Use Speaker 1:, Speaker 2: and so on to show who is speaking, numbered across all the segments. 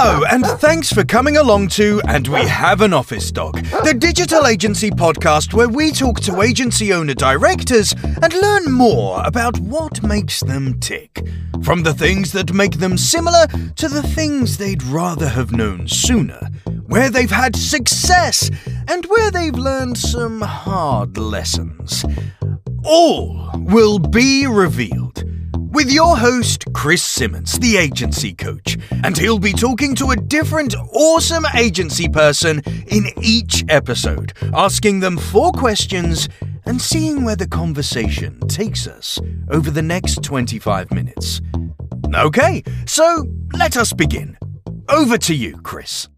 Speaker 1: Hello, and thanks for coming along to And We Have an Office Dog, the digital agency podcast where we talk to agency owner directors and learn more about what makes them tick. From the things that make them similar to the things they'd rather have known sooner, where they've had success and where they've learned some hard lessons. All will be revealed with your host, Chris Simmance, the agency coach, and he'll be talking to a different awesome agency person in each episode, asking them four questions and seeing where the conversation takes us over the next 25 minutes. Okay, so let us begin. Over to you, Chris.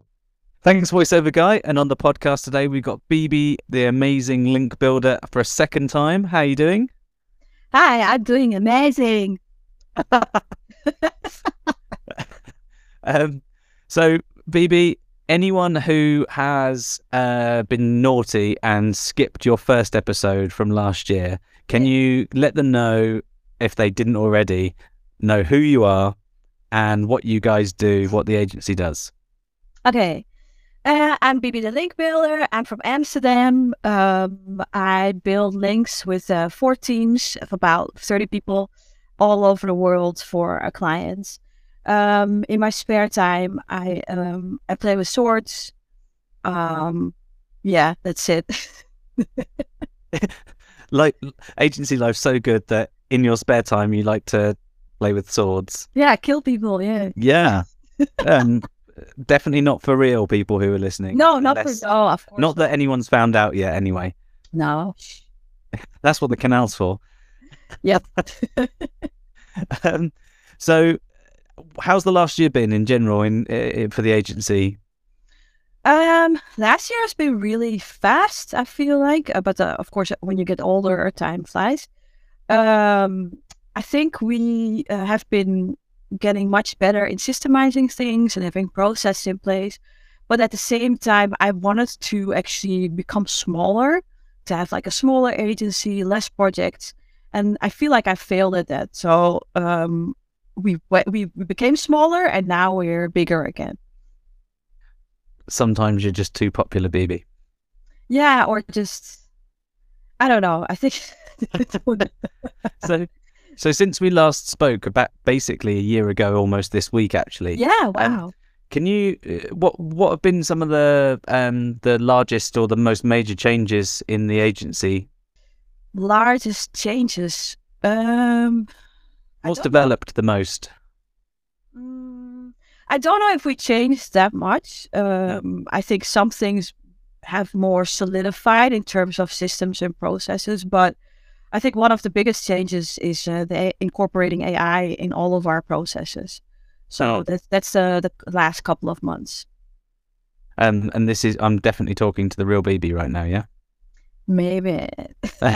Speaker 2: Thanks, voiceover guy. And on the podcast today, we've got Bibi, the amazing link builder, for a second time. How are you doing?
Speaker 3: Hi, I'm doing amazing.
Speaker 2: um, so, Bibi, anyone who has uh, been naughty and skipped your first episode from last year, can you let them know if they didn't already know who you are and what you guys do, what the agency does?
Speaker 3: Okay. Uh, I'm Bibi the Link Builder. I'm from Amsterdam. Um, I build links with uh, four teams of about 30 people all over the world for our clients. Um, in my spare time, I um, I play with swords. Um, yeah, that's it.
Speaker 2: like agency life so good that in your spare time you like to play with swords.
Speaker 3: Yeah, kill people. Yeah.
Speaker 2: Yeah. definitely not for real people who are listening.
Speaker 3: No, not Unless, for. Oh, of course.
Speaker 2: Not that anyone's found out yet. Anyway.
Speaker 3: No.
Speaker 2: That's what the canal's for.
Speaker 3: Yep.
Speaker 2: um, so, how's the last year been in general in, in for the agency?
Speaker 3: Um, last year has been really fast. I feel like, uh, but uh, of course, when you get older, time flies. Um, I think we uh, have been getting much better in systemizing things and having processes in place. But at the same time, I wanted to actually become smaller, to have like a smaller agency, less projects, and I feel like I failed at that. So um, we we we became smaller, and now we're bigger again.
Speaker 2: Sometimes you're just too popular, Bibi.
Speaker 3: Yeah, or just I don't know. I think
Speaker 2: so. So since we last spoke about basically a year ago, almost this week, actually.
Speaker 3: Yeah. Um, wow. Um,
Speaker 2: can you uh, what what have been some of the um the largest or the most major changes in the agency
Speaker 3: largest changes. Um,
Speaker 2: What's developed know. the most?
Speaker 3: Mm, I don't know if we changed that much. Um, I think some things have more solidified in terms of systems and processes, but I think one of the biggest changes is uh, the incorporating AI in all of our processes. So that's that's uh, the last couple of months.
Speaker 2: Um, and this is I'm definitely talking to the real Bibi right now, yeah.
Speaker 3: Maybe.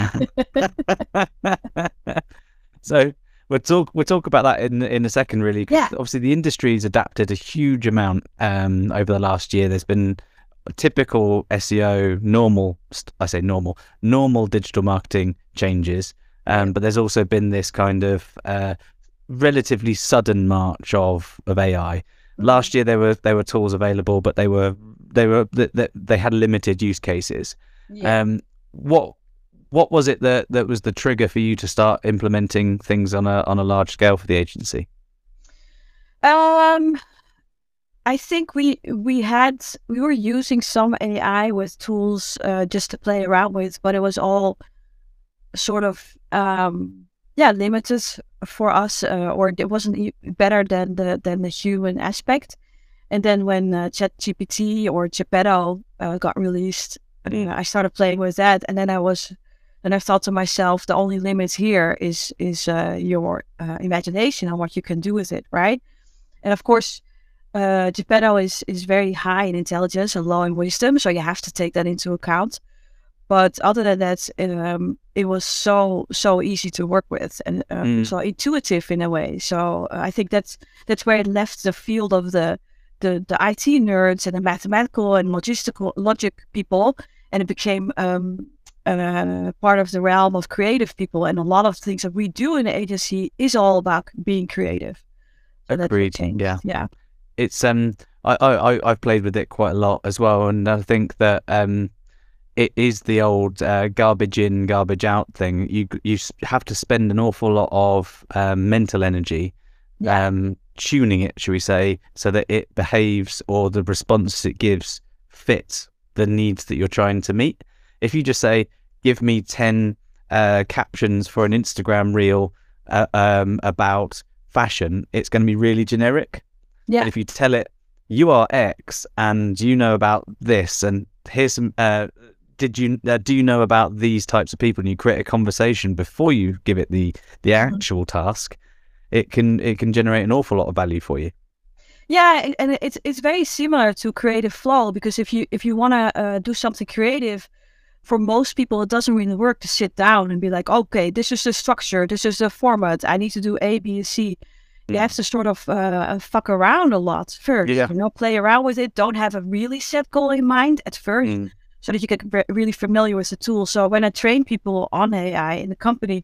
Speaker 2: so we'll talk we'll talk about that in in a second really
Speaker 3: yeah.
Speaker 2: obviously the industry's adapted a huge amount um, over the last year there's been typical SEO normal I say normal normal digital marketing changes um, but there's also been this kind of uh, relatively sudden march of of AI mm-hmm. last year there were there were tools available but they were they were they, they had limited use cases yeah. um, what what was it that that was the trigger for you to start implementing things on a on a large scale for the agency?
Speaker 3: Um, I think we we had we were using some AI with tools uh, just to play around with, but it was all sort of um, yeah limited for us, uh, or it wasn't better than the than the human aspect. And then when uh, ChatGPT or Geppetto uh, got released, I started playing with that, and then I was, and I thought to myself, the only limit here is is uh, your uh, imagination and what you can do with it, right? And of course, uh, Geppetto is is very high in intelligence and low in wisdom, so you have to take that into account. But other than that, um, it was so so easy to work with and um, mm. so intuitive in a way. So uh, I think that's that's where it left the field of the the, the IT nerds and the mathematical and logistical logic people and it became um, uh, part of the realm of creative people. And a lot of things that we do in the agency is all about being creative.
Speaker 2: So Agreed. Yeah.
Speaker 3: Yeah.
Speaker 2: It's um I, I I've played with it quite a lot as well, and I think that um, it is the old uh, garbage in, garbage out thing. You you have to spend an awful lot of um, mental energy
Speaker 3: Yeah.
Speaker 2: um, tuning it, shall we say, so that it behaves or the response it gives fits the needs that you're trying to meet. If you just say, "Give me ten uh, captions for an Instagram reel uh, um, about fashion," it's going to be really generic.
Speaker 3: Yeah.
Speaker 2: And if you tell it, "You are X and you know about this," and here's some. Uh, did you uh, do you know about these types of people and you create a conversation before you give it the the
Speaker 3: Mhm.
Speaker 2: actual task it can it can generate an awful lot of value for you
Speaker 3: Yeah, and- and it's it's very similar to creative flow because if you if you want to uh, do something creative, for most people it doesn't really work to sit down and be like, okay, this is the structure, this is the format, I need to do A, B, and C. You
Speaker 2: Mm.
Speaker 3: have to sort of uh, fuck around a lot first,
Speaker 2: Yeah.
Speaker 3: you know, play around with it. Don't have a really set goal in mind at first,
Speaker 2: Mm.
Speaker 3: so that you get re- really familiar with the tool. So when I train people on AI in the company,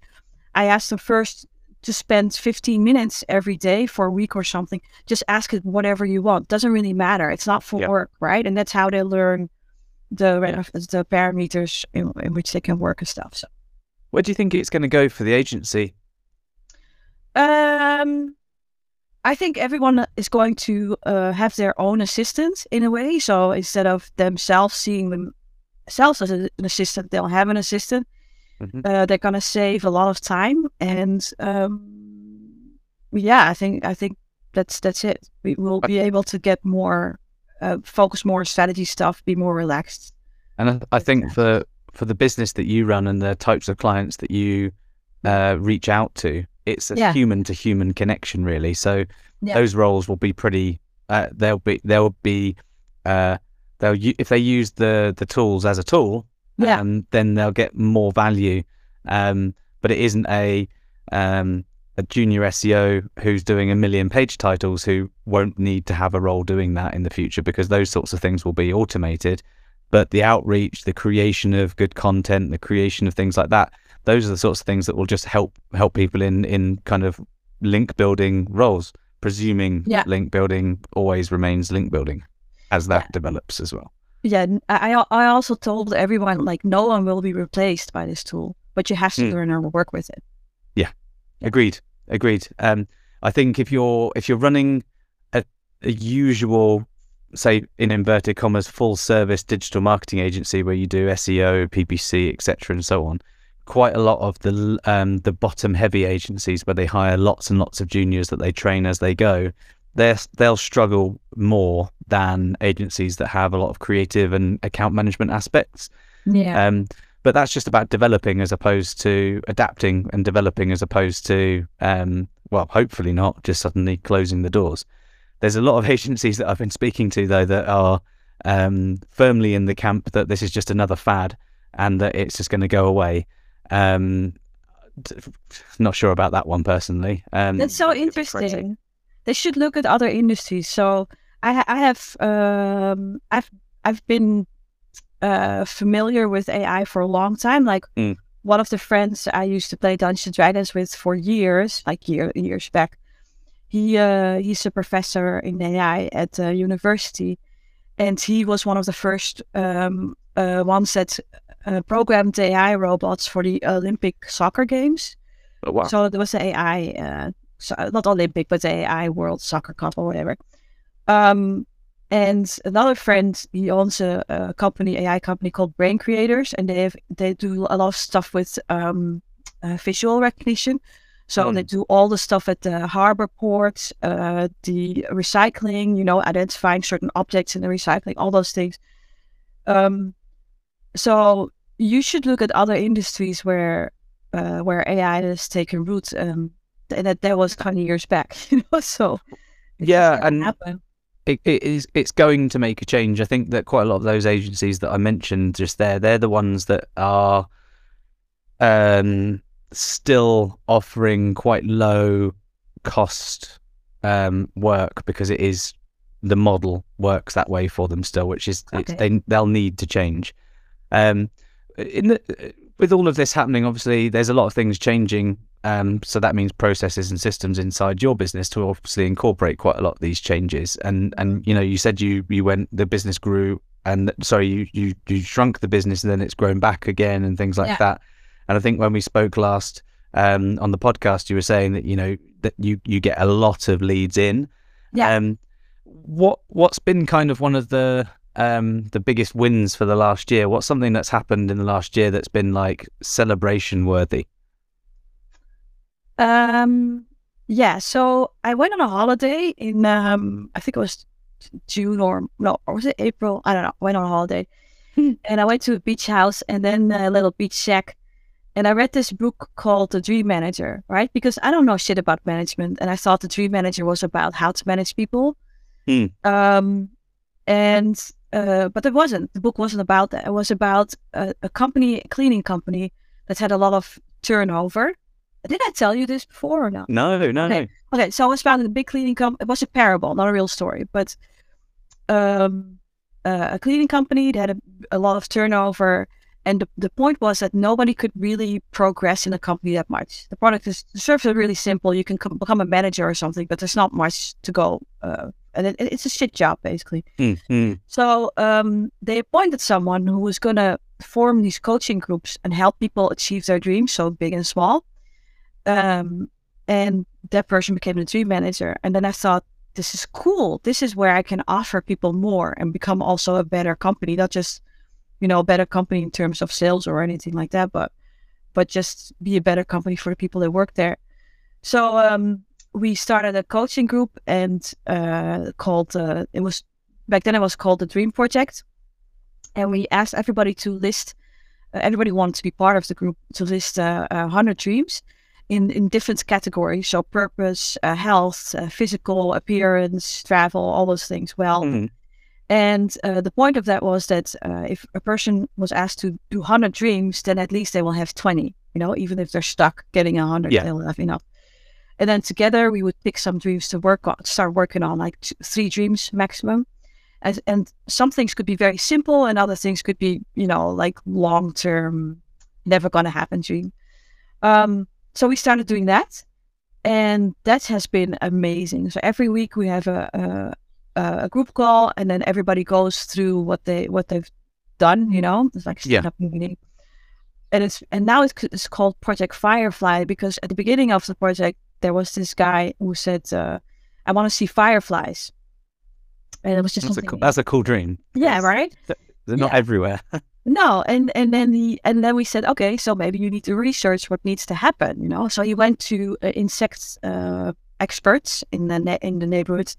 Speaker 3: I ask them first to spend 15 minutes every day for a week or something. Just ask it whatever you want. Doesn't really matter. It's not for
Speaker 2: Yeah.
Speaker 3: work, right? And that's how they learn the
Speaker 2: Yeah.
Speaker 3: the parameters in, in which they can work and stuff. So,
Speaker 2: where do you think it's going to go for the agency
Speaker 3: um, I think everyone is going to uh, have their own assistant in a way. So instead of themselves seeing themselves as an assistant, they'll have an assistant.
Speaker 2: Mhm.
Speaker 3: Uh, they're gonna save a lot of time, and um, yeah, I think I think that's that's it. We will be able to get more, uh, focus more on strategy stuff, be more relaxed.
Speaker 2: and I, I think for for the business that you run and the types of clients that you uh, reach out to it's a human to human connection really so
Speaker 3: Yeah.
Speaker 2: those roles will be pretty uh, they'll be they'll be uh, they'll if they use the the tools as a tool
Speaker 3: Yeah.
Speaker 2: um, then they'll get more value. Um, but it isn't a um, a junior SEO who's doing a million page titles who won't need to have a role doing that in the future because those sorts of things will be automated. But the outreach, the creation of good content, the creation of things like that, those are the sorts of things that will just help help people in in kind of link building roles. Presuming
Speaker 3: Yeah.
Speaker 2: link building always remains link building as that develops as well.
Speaker 3: Yeah, I I also told everyone like no one will be replaced by this tool, but you have to
Speaker 2: Mm.
Speaker 3: learn how to work with it.
Speaker 2: Yeah, agreed. Agreed. Um, I think if you're if you're running a, a usual, say in inverted commas, full service digital marketing agency where you do SEO, PPC, etc., and so on, quite a lot of the um, the bottom heavy agencies where they hire lots and lots of juniors that they train as they go, they they'll struggle more than agencies that have a lot of creative and account management aspects.
Speaker 3: Yeah,
Speaker 2: Um, but that's just about developing as opposed to adapting and developing as opposed to, um, well, hopefully not just suddenly closing the doors. There's a lot of agencies that I've been speaking to though that are um, firmly in the camp that this is just another fad and that it's just going to go away. Um, not sure about that one personally. Um,
Speaker 3: that's so
Speaker 2: it'd be crazy.
Speaker 3: interesting. They should look at other industries. So I I have um I've I've been uh familiar with AI for a long time. Like
Speaker 2: Mm.
Speaker 3: one of the friends I used to play Dungeons and Dragons with for years, like year, years back. He uh, he's a professor in AI at the university, and he was one of the first um, uh, ones that uh, programmed AI robots for the Olympic soccer games.
Speaker 2: But wow.
Speaker 3: So it was the AI, uh, so, not Olympic, but the AI World Soccer Cup or whatever. Um, and another friend, he owns a, a company, AI company called Brain Creators, and they have they do a lot of stuff with um, uh, visual recognition. So
Speaker 2: Hmm.
Speaker 3: they do all the stuff at the harbor port, uh, the recycling, you know, identifying certain objects in the recycling, all those things. Um, so you should look at other industries where uh, where AI has taken root. Um, and that that was twenty years back, you know. So
Speaker 2: Yeah, and
Speaker 3: happen.
Speaker 2: it, it is it's going to make a change. I think that quite a lot of those agencies that I mentioned just there, they're the ones that are um, still offering quite low cost um, work because it is the model works that way for them still, which is it's,
Speaker 3: Okay.
Speaker 2: they they'll need to change. Um, in the with all of this happening, obviously, there's a lot of things changing um, so that means processes and systems inside your business to obviously incorporate quite a lot of these changes. And and you know, you said you you went the business grew and sorry, you you you shrunk the business and then it's grown back again and things like
Speaker 3: Yeah.
Speaker 2: that. And I think when we spoke last um, on the podcast, you were saying that you know that you you get a lot of leads in.
Speaker 3: Yeah.
Speaker 2: Um, what what's been kind of one of the um, the biggest wins for the last year? What's something that's happened in the last year that's been like celebration worthy?
Speaker 3: Um, yeah. So I went on a holiday in um, I think it was June or no, or was it April? I don't know. I went on a holiday, and I went to a beach house and then a little beach shack, and I read this book called The Dream Manager, right? Because I don't know shit about management, and I thought The Dream Manager was about how to manage people.
Speaker 2: Hmm.
Speaker 3: Um, and uh, but it wasn't. The book wasn't about that. It was about a, a company, a cleaning company that had a lot of turnover. Did I tell you this before or not?
Speaker 2: No, no,
Speaker 3: Okay. Okay, so I was found in a big cleaning company. It was a parable, not a real story, but um, uh, a cleaning company that had a, a lot of turnover. And the, the point was that nobody could really progress in the company that much. The product is, the service is really simple. You can co- become a manager or something, but there's not much to go. Uh, and it, it's a shit job, basically.
Speaker 2: Mm, mm,
Speaker 3: So um, they appointed someone who was going to form these coaching groups and help people achieve their dreams, so big and small. Um, and that person became the dream manager. And then I thought, this is cool. This is where I can offer people more and become also a better company, not just you know a better company in terms of sales or anything like that, but but just be a better company for the people that work there. So um, we started a coaching group and uh, called uh, it was back then it was called the Dream Project, and we asked everybody to list. Uh, everybody wanted to be part of the group to list uh, 100 dreams in, in different categories. So purpose, uh, health, uh, physical appearance, travel, all those things. Well,
Speaker 2: mm.
Speaker 3: And uh, the point of that was that uh, if a person was asked to do 100 dreams, then at least they will have 20. You know, even if they're stuck getting 100,
Speaker 2: Yeah.
Speaker 3: they'll have enough. And then together we would pick some dreams to work on, start working on, like three dreams maximum. And, and some things could be very simple, and other things could be, you know, like long term, never gonna happen dream. Um, so we started doing that, and that has been amazing. So every week we have a, a a group call, and then everybody goes through what they what they've done. You know, it's like
Speaker 2: Yeah.
Speaker 3: stand up meeting, and it's and now it's, it's called Project Firefly because at the beginning of the project there was this guy who said, uh, "I want to see fireflies," and it was just
Speaker 2: That's a cool, that's a cool dream.
Speaker 3: yeah, right.
Speaker 2: They're not
Speaker 3: Yeah.
Speaker 2: everywhere.
Speaker 3: No, and and then he and then we said, okay, so maybe you need to research what needs to happen, you know. So he went to uh, insect uh, experts in the ne- in the neighborhood,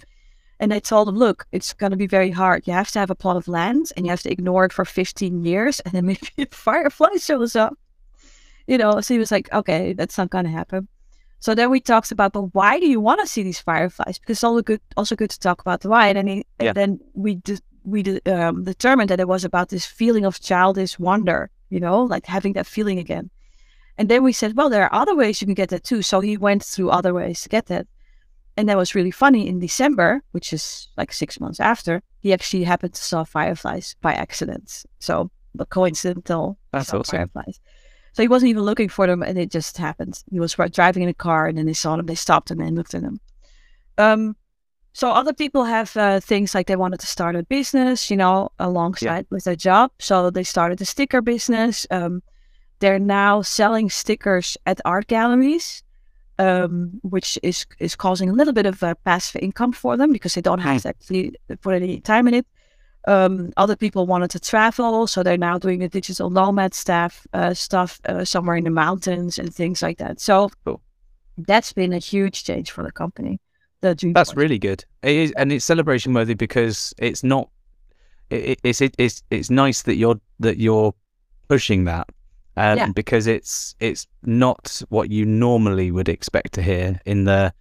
Speaker 3: and I told him, look, it's going to be very hard. You have to have a plot of land, and you have to ignore it for fifteen years, and then maybe a firefly shows up, you know. So he was like, okay, that's not going to happen. So then we talked about, but why do you want to see these fireflies? Because it's all good, also good to talk about the why. And then, he,
Speaker 2: Yeah.
Speaker 3: and then we de- we de- um, determined that it was about this feeling of childish wonder, you know, like having that feeling again. And then we said, well, there are other ways you can get that too. So he went through other ways to get that. And that was really funny. In December, which is like six months after, he actually happened to saw fireflies by accident. So a coincidental
Speaker 2: That's
Speaker 3: saw
Speaker 2: awesome.
Speaker 3: fireflies. So he wasn't even looking for them, and it just happened. He was driving in a car, and then they saw them. They stopped him and looked at them. Um, so other people have uh, things like they wanted to start a business, you know, alongside with their job. So they started a sticker business. Um, they're now selling stickers at art galleries, um, which is is causing a little bit of uh, passive income for them because they don't have to actually put any time in it. Um, other people wanted to travel, so they're now doing the digital nomad staff uh, stuff uh, somewhere in the mountains and things like that. So
Speaker 2: Cool.
Speaker 3: that's been a huge change for the company. The
Speaker 2: That's really good. It is, and it's celebration worthy because it's not. It- it's it, it's it's nice that you're that you're pushing that, um,
Speaker 3: Yeah.
Speaker 2: because it's it's not what you normally would expect to hear in the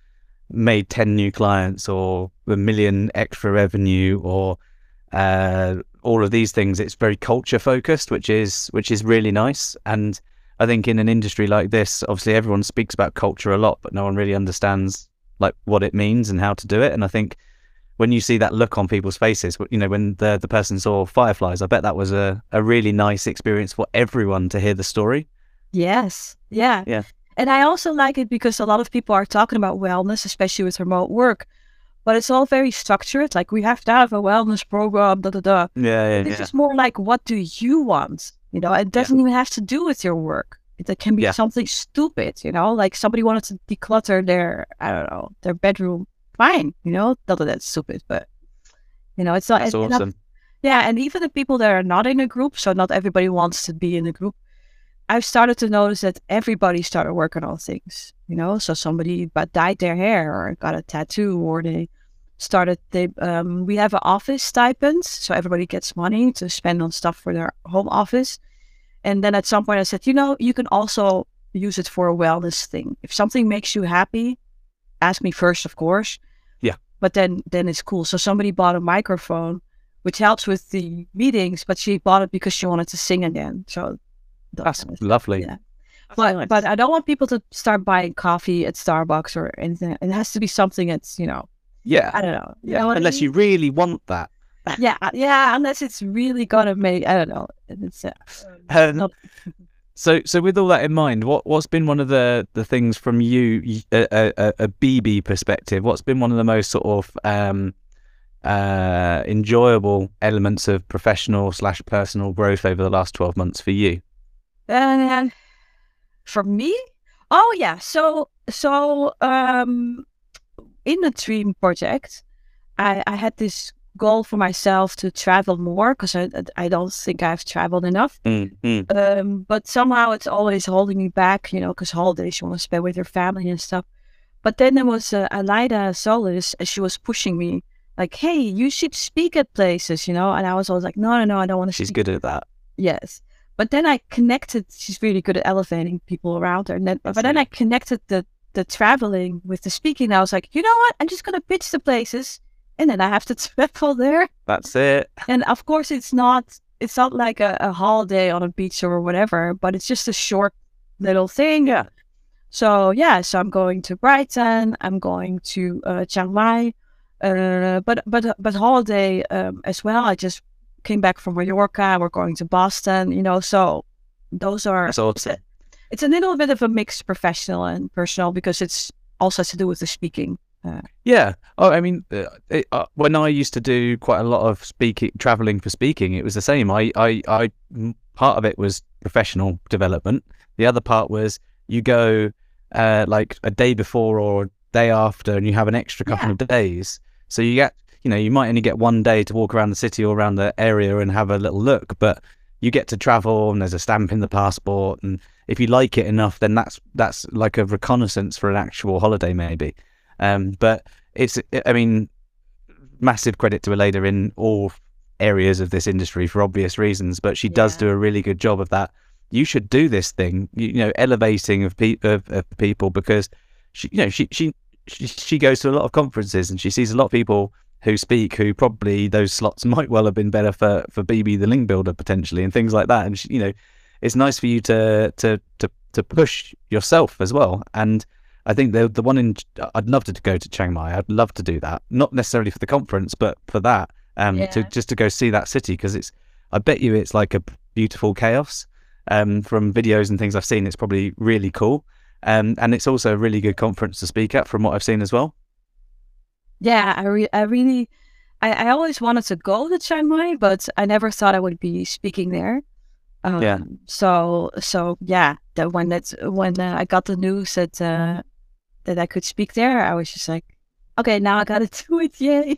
Speaker 2: made ten new clients or a million extra revenue or uh, all of these things. It's very culture focused, which is which is really nice. And I think in an industry like this, obviously everyone speaks about culture a lot, but no one really understands like what it means and how to do it. And I think when you see that look on people's faces, you know, when the the person saw fireflies, I bet that was a, a really nice experience for everyone to hear the story.
Speaker 3: Yes. Yeah.
Speaker 2: Yeah.
Speaker 3: And I also like it because a lot of people are talking about wellness, especially with remote work. But it's all very structured. Like we have to have a wellness program, da da da.
Speaker 2: Yeah, yeah,
Speaker 3: This
Speaker 2: yeah.
Speaker 3: is more like what do you want? You know, it doesn't even have to do with your work. It, it can be
Speaker 2: Yeah.
Speaker 3: something stupid, you know, like somebody wanted to declutter their I don't know, their bedroom. Fine, you know, not that that's stupid, but you know, it's not
Speaker 2: That's
Speaker 3: and- and I-
Speaker 2: awesome.
Speaker 3: yeah, and even the people that are not in a group, so not everybody wants to be in a group. I've started to notice that everybody started working on things, you know. So somebody but dyed their hair or got a tattoo, or they started. They um, we have an office stipend, so everybody gets money to spend on stuff for their home office. And then at some point, I said, you know, you can also use it for a wellness thing. If something makes you happy, ask me first, of course.
Speaker 2: Yeah.
Speaker 3: But then then it's cool. So somebody bought a microphone which helps with the meetings, but she bought it because she wanted to sing again. So that
Speaker 2: That's
Speaker 3: kind
Speaker 2: lovely.
Speaker 3: yeah. But
Speaker 2: nice.
Speaker 3: but I don't want people to start buying coffee at Starbucks or anything. It has to be something that's you know
Speaker 2: Yeah,
Speaker 3: I don't know. You
Speaker 2: yeah.
Speaker 3: know what I
Speaker 2: Unless
Speaker 3: mean?
Speaker 2: you really want that.
Speaker 3: yeah yeah unless it's really gonna make I don't know. It's uh,
Speaker 2: Um,
Speaker 3: not-
Speaker 2: So, so with all that in mind, what what's been one of the the things from you, a, a, a- Bibi perspective? What's been one of the most sort of um, uh, enjoyable elements of professional slash personal growth over the last twelve months for you?
Speaker 3: And for me, oh yeah. So so um, in the Dream project, I I had this goal for myself to travel more because I I don't think I've traveled enough.
Speaker 2: Mm, mm.
Speaker 3: Um, but somehow it's always holding me back, you know, because holidays you want to spend with your family and stuff. But then there was uh, Aleyda Solis, and she was pushing me like, "Hey, you should speak at places," you know. And I was always like, "No, no, no, I don't want to."
Speaker 2: She's good at that.
Speaker 3: Yes. But then I connected. She's really good at elevating people around her. And then, but then. I connected the the traveling with the speaking. I was like, you know what? I'm just gonna pitch the places, and then I have to travel there.
Speaker 2: That's it.
Speaker 3: And of course, it's not it's not like a, a holiday on a beach or whatever, but it's just a short little thing.
Speaker 2: Yeah.
Speaker 3: So yeah, so I'm going to Brighton. I'm going to uh, Chiang Mai. Uh, but but but holiday um, as well. I just came back from Mallorca. We're going to Boston. You know, so those are
Speaker 2: That's awesome.
Speaker 3: it's a little bit of a mix, professional and personal, because it's also has to do with the speaking.
Speaker 2: Yeah. Oh, I mean, uh, it, uh, when I used to do quite a lot of speaking, traveling for speaking, it was the same. I, I, part of it was professional development. The other part was you go uh, like a day before or a day after, and you have an extra couple
Speaker 3: Yeah.
Speaker 2: of days. So you get, you know, you might only get one day to walk around the city or around the area and have a little look, but you get to travel, and there's a stamp in the passport, and if you like it enough, then that's that's like a reconnaissance for an actual holiday, maybe. Um, but it's, I mean, massive credit to Aleyda in all areas of this industry for obvious reasons, but she does do a really good job of that. You should do this thing, you, you know, elevating of, pe- of, of people because she, you know, she, she, she, she goes to a lot of conferences and she sees a lot of people who speak who probably those slots might well have been better for, for Bibi the link builder potentially and things like that. And, she, you know, it's nice for you to, to, to, to push yourself as well. And, I think the the one in I'd love to go to Chiang Mai. I'd love to do that, not necessarily for the conference, but for that, um, to just to go see that city because it's. I bet you it's like a beautiful chaos. Um, from videos and things I've seen, it's probably really cool. Um, and it's also a really good conference to speak at, from what I've seen as well.
Speaker 3: Yeah, I, re- I really, I, I always wanted to go to Chiang Mai, but I never thought I would be speaking there. Um,
Speaker 2: Yeah.
Speaker 3: So, so yeah, that when that when uh, I got the news that uh, that I could speak there, I was just like, okay, now I got to do it, yay!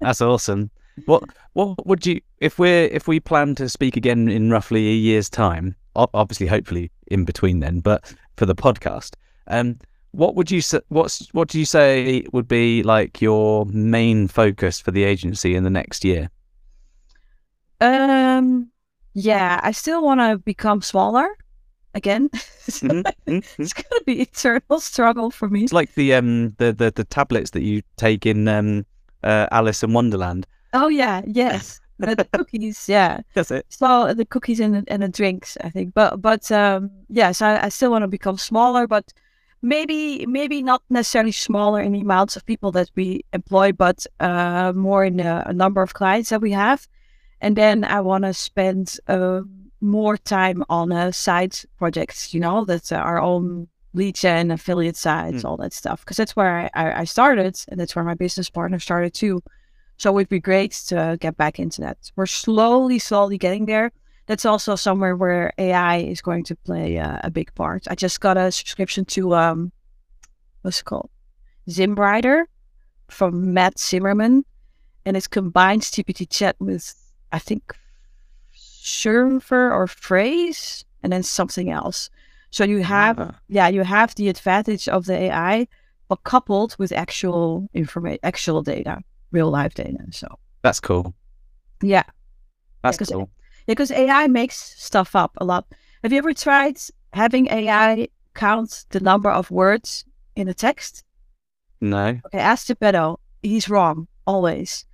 Speaker 2: That's awesome. What what would you if we're if we plan to speak again in roughly a year's time? Obviously, hopefully in between then, but for the podcast, um, what would you say? What's what do you say would be like your main focus for the agency in the next year?
Speaker 3: um, yeah, I still want to become smaller again.
Speaker 2: Mhm, mhm.
Speaker 3: it's gonna be eternal struggle for me.
Speaker 2: It's like the um the, the the tablets that you take in um uh, Alice in Wonderland.
Speaker 3: Oh yeah, yes, the, cookies, yeah.
Speaker 2: That's it.
Speaker 3: So the cookies and the, and the drinks, I think. But but um, yes, I, I still want to become smaller, but maybe maybe not necessarily smaller in the amounts of people that we employ, but uh, more in the a number of clients that we have. And then I want to spend uh, more time on uh, side projects, you know, that are our own lead gen, affiliate sites,
Speaker 2: Mm.
Speaker 3: all that stuff. Because that's where I, I, I started, and that's where my business partner started too. So it would be great to get back into that. We're slowly, slowly getting there. That's also somewhere where AI is going to play uh, a big part. I just got a subscription to um, what's it called, ZimmWriter from Matt Zimmerman, and it combines GPT chat with I think server or phrase, and then something else. So you have
Speaker 2: Ah.
Speaker 3: yeah, you have the advantage of the AI, but coupled with actual information, actual data, real life data. So
Speaker 2: That's cool.
Speaker 3: yeah,
Speaker 2: That's
Speaker 3: because-
Speaker 2: cool.
Speaker 3: because AI makes stuff up a lot. Have you ever tried having AI count the number of words in a text?
Speaker 2: No.
Speaker 3: Okay, ask Geppetto. He's wrong always,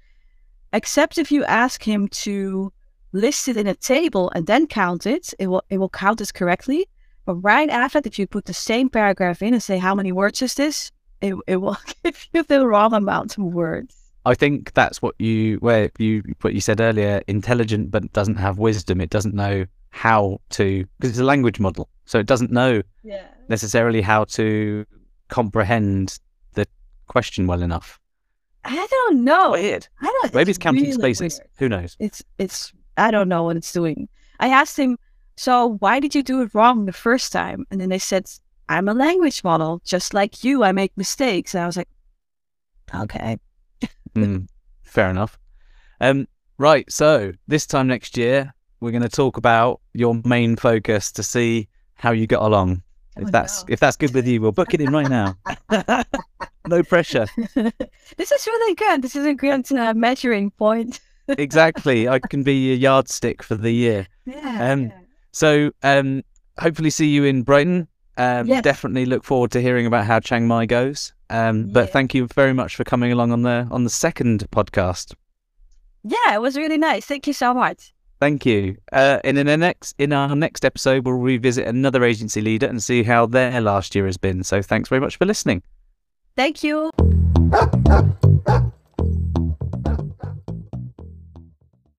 Speaker 3: except if you ask him to list it in a table and then count it. It will it will count it correctly. But right after that, if you put the same paragraph in and say how many words is this, it it will give you the wrong amount of words.
Speaker 2: I think that's what you where you what you said earlier. Intelligent, but doesn't have wisdom. It doesn't know how to because it's a language model, so it doesn't know
Speaker 3: Yeah.
Speaker 2: necessarily how to comprehend the question well enough.
Speaker 3: I don't know.
Speaker 2: Weird.
Speaker 3: I don't.
Speaker 2: Maybe it's counting
Speaker 3: really
Speaker 2: spaces.
Speaker 3: weird.
Speaker 2: Who knows?
Speaker 3: It's it's I don't know what it's doing. I asked him, so why did you do it wrong the first time? And then they said, I'm a language model, just like you. I make mistakes. And I was like, okay.
Speaker 2: Mm, fair enough. Um, right. So this time next year, we're going to talk about your main focus to see how you got along. If
Speaker 3: Oh,
Speaker 2: that's
Speaker 3: no.
Speaker 2: if that's good with you, we'll book it in right now. no pressure.
Speaker 3: this is really good. This is a good uh, measuring point.
Speaker 2: Exactly. I can be your yardstick for the year.
Speaker 3: Yeah.
Speaker 2: Um, So um, hopefully see you in Brighton. Um. Definitely look forward to hearing about how Chiang Mai goes. Um, But
Speaker 3: Yeah.
Speaker 2: thank you very much for coming along on the on the second podcast.
Speaker 3: yeah, it was really nice. Thank you so much.
Speaker 2: Thank you. Uh, and in the next in our next episode, we'll revisit another agency leader and see how their last year has been. So thanks very much for listening.
Speaker 3: Thank you.